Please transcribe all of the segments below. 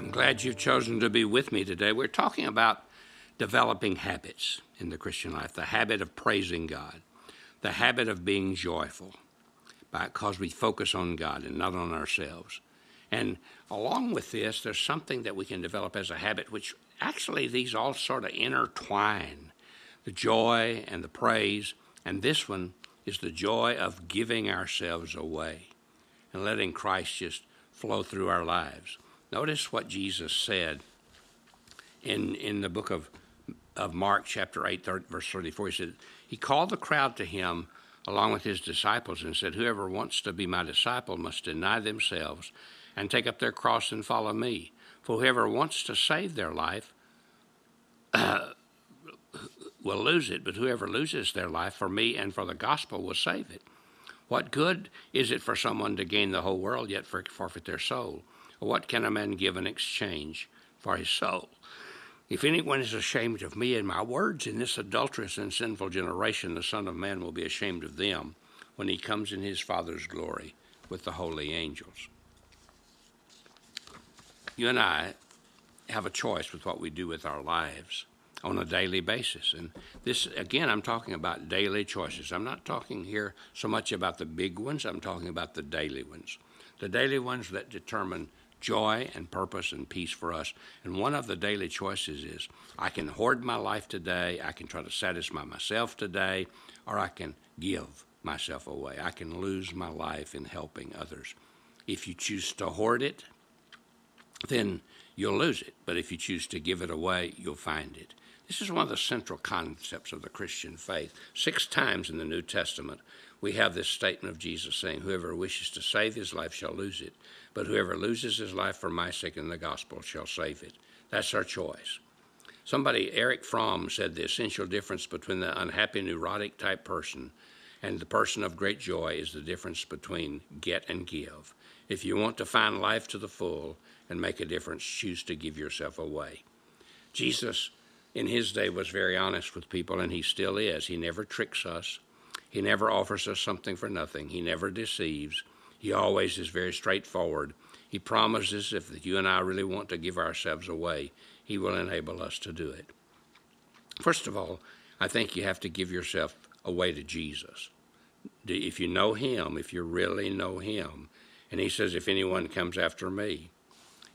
I'm glad you've chosen to be with me today. We're talking about developing habits in the Christian life the habit of praising God, the habit of being joyful because we focus on God and not on ourselves. And along with this, there's something that we can develop as a habit, which actually these all sort of intertwine the joy and the praise. And this one is the joy of giving ourselves away and letting Christ just flow through our lives. Notice what Jesus said in, in the book of, of Mark, chapter 8, 30, verse 34. He said, He called the crowd to him along with his disciples and said, Whoever wants to be my disciple must deny themselves and take up their cross and follow me. For whoever wants to save their life will lose it, but whoever loses their life for me and for the gospel will save it. What good is it for someone to gain the whole world yet forfeit their soul? What can a man give in exchange for his soul? If anyone is ashamed of me and my words in this adulterous and sinful generation, the Son of Man will be ashamed of them when he comes in his Father's glory with the holy angels. You and I have a choice with what we do with our lives on a daily basis. And this, again, I'm talking about daily choices. I'm not talking here so much about the big ones, I'm talking about the daily ones. The daily ones that determine joy and purpose and peace for us. And one of the daily choices is I can hoard my life today, I can try to satisfy myself today, or I can give myself away. I can lose my life in helping others. If you choose to hoard it, then you'll lose it. But if you choose to give it away, you'll find it. This is one of the central concepts of the Christian faith. Six times in the New Testament, we have this statement of Jesus saying, Whoever wishes to save his life shall lose it, but whoever loses his life for my sake and the gospel shall save it. That's our choice. Somebody, Erich Fromm, said the essential difference between the unhappy, neurotic type person and the person of great joy is the difference between get and give. If you want to find life to the full and make a difference, choose to give yourself away. Jesus, in his day, was very honest with people, and he still is. He never tricks us, he never offers us something for nothing, he never deceives. He always is very straightforward. He promises if you and I really want to give ourselves away, He will enable us to do it. First of all, I think you have to give yourself away to Jesus. If you know Him, if you really know Him, and He says, if anyone comes after me,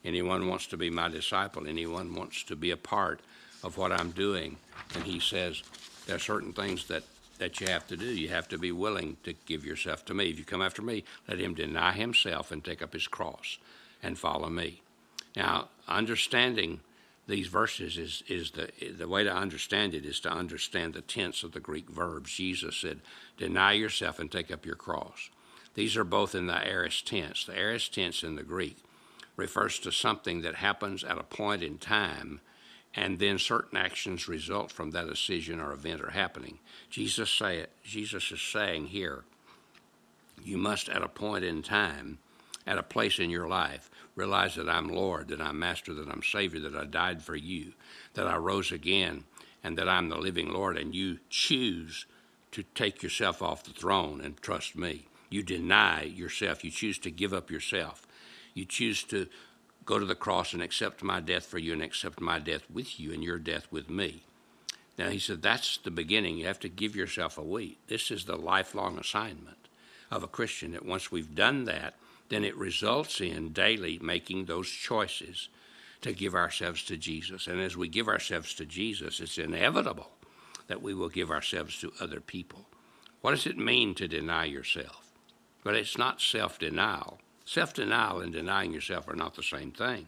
anyone wants to be my disciple, anyone wants to be a part of what I'm doing, and He says, there are certain things that that you have to do. You have to be willing to give yourself to me. If you come after me, let him deny himself and take up his cross and follow me. Now, understanding these verses is, is the, the way to understand it is to understand the tense of the Greek verbs. Jesus said, Deny yourself and take up your cross. These are both in the aorist tense. The aorist tense in the Greek refers to something that happens at a point in time and then certain actions result from that decision or event or happening. Jesus say Jesus is saying here, you must at a point in time, at a place in your life, realize that I'm Lord, that I'm Master, that I'm Savior, that I died for you, that I rose again, and that I'm the living Lord, and you choose to take yourself off the throne and trust me. You deny yourself. You choose to give up yourself. You choose to go to the cross and accept my death for you and accept my death with you and your death with me. Now, he said, that's the beginning. You have to give yourself away. This is the lifelong assignment of a Christian that once we've done that, then it results in daily making those choices to give ourselves to Jesus. And as we give ourselves to Jesus, it's inevitable that we will give ourselves to other people. What does it mean to deny yourself? But it's not self denial, Self denial and denying yourself are not the same thing.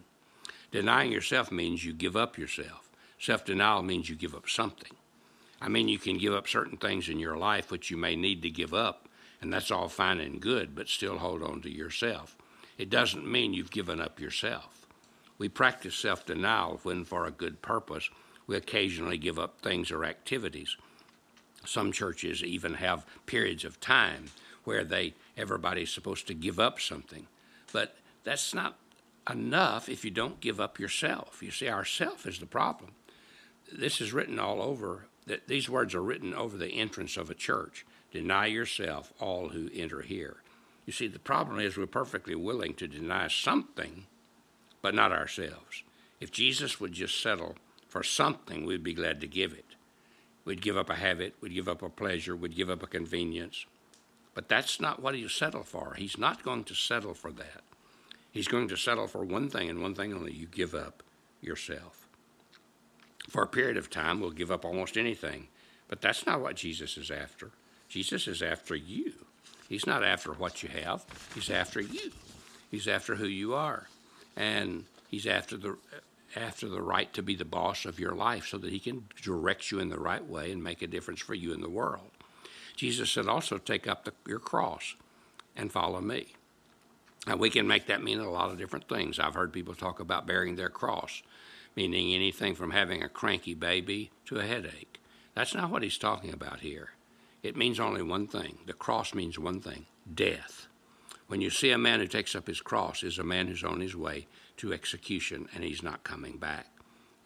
Denying yourself means you give up yourself, self denial means you give up something. I mean, you can give up certain things in your life which you may need to give up, and that's all fine and good, but still hold on to yourself. It doesn't mean you've given up yourself. We practice self denial when, for a good purpose, we occasionally give up things or activities. Some churches even have periods of time where they everybody's supposed to give up something. But that's not enough if you don't give up yourself. You see, ourself is the problem. This is written all over, that these words are written over the entrance of a church. Deny yourself, all who enter here. You see, the problem is we're perfectly willing to deny something but not ourselves. If Jesus would just settle for something, we'd be glad to give it. We'd give up a habit, we'd give up a pleasure, we'd give up a convenience. But that's not what he'll settle for. He's not going to settle for that. He's going to settle for one thing and one thing only you give up yourself. For a period of time, we'll give up almost anything, but that's not what Jesus is after. Jesus is after you. He's not after what you have, He's after you. He's after who you are. And He's after the after the right to be the boss of your life so that he can direct you in the right way and make a difference for you in the world. Jesus said also take up the, your cross and follow me. Now we can make that mean a lot of different things. I've heard people talk about bearing their cross, meaning anything from having a cranky baby to a headache. That's not what he's talking about here. It means only one thing. The cross means one thing death. When you see a man who takes up his cross, is a man who's on his way to execution and he's not coming back.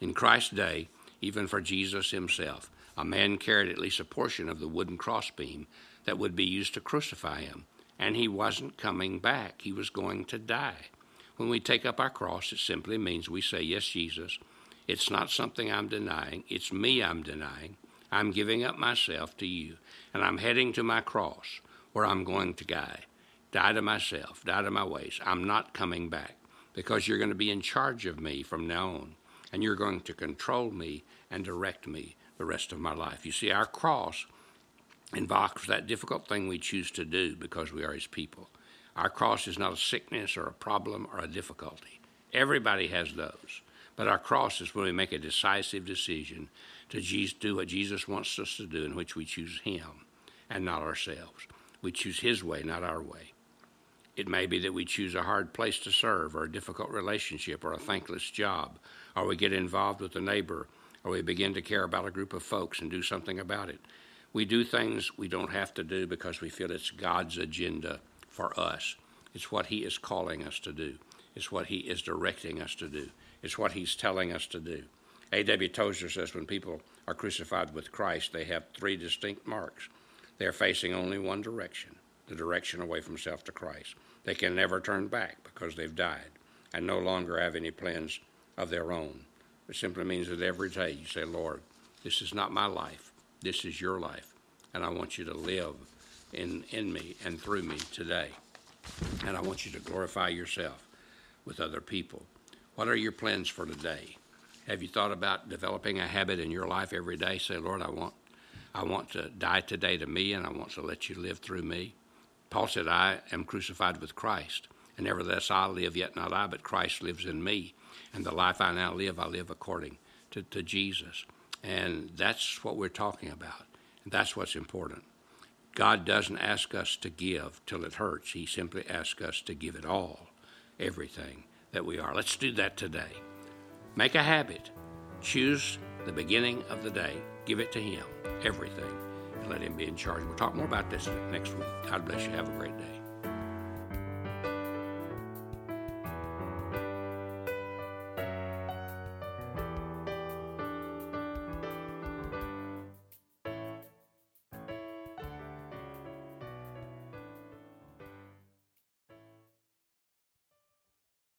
In Christ's day, even for Jesus himself, a man carried at least a portion of the wooden crossbeam that would be used to crucify him, and he wasn't coming back. He was going to die. When we take up our cross, it simply means we say, Yes, Jesus, it's not something I'm denying, it's me I'm denying. I'm giving up myself to you, and I'm heading to my cross where I'm going to die die to myself, die to my ways. I'm not coming back because you're going to be in charge of me from now on, and you're going to control me and direct me the rest of my life. You see, our cross involves that difficult thing we choose to do because we are His people. Our cross is not a sickness or a problem or a difficulty. Everybody has those. But our cross is when we make a decisive decision to do what Jesus wants us to do, in which we choose Him and not ourselves. We choose His way, not our way. It may be that we choose a hard place to serve, or a difficult relationship, or a thankless job, or we get involved with a neighbor, or we begin to care about a group of folks and do something about it. We do things we don't have to do because we feel it's God's agenda for us. It's what He is calling us to do, it's what He is directing us to do, it's what He's telling us to do. A.W. Tozer says when people are crucified with Christ, they have three distinct marks. They're facing only one direction the direction away from self to Christ. They can never turn back because they've died and no longer have any plans of their own. It simply means that every day you say, Lord, this is not my life, this is your life, and I want you to live in, in me and through me today. And I want you to glorify yourself with other people. What are your plans for today? Have you thought about developing a habit in your life every day? Say, Lord, I want I want to die today to me and I want to let you live through me. Paul said, I am crucified with Christ, and nevertheless I live, yet not I, but Christ lives in me. And the life I now live, I live according to, to Jesus. And that's what we're talking about. And that's what's important. God doesn't ask us to give till it hurts. He simply asks us to give it all, everything that we are. Let's do that today. Make a habit. Choose the beginning of the day. Give it to Him, everything and let Him be in charge. We'll talk more about this next week. God bless you. Have a great day.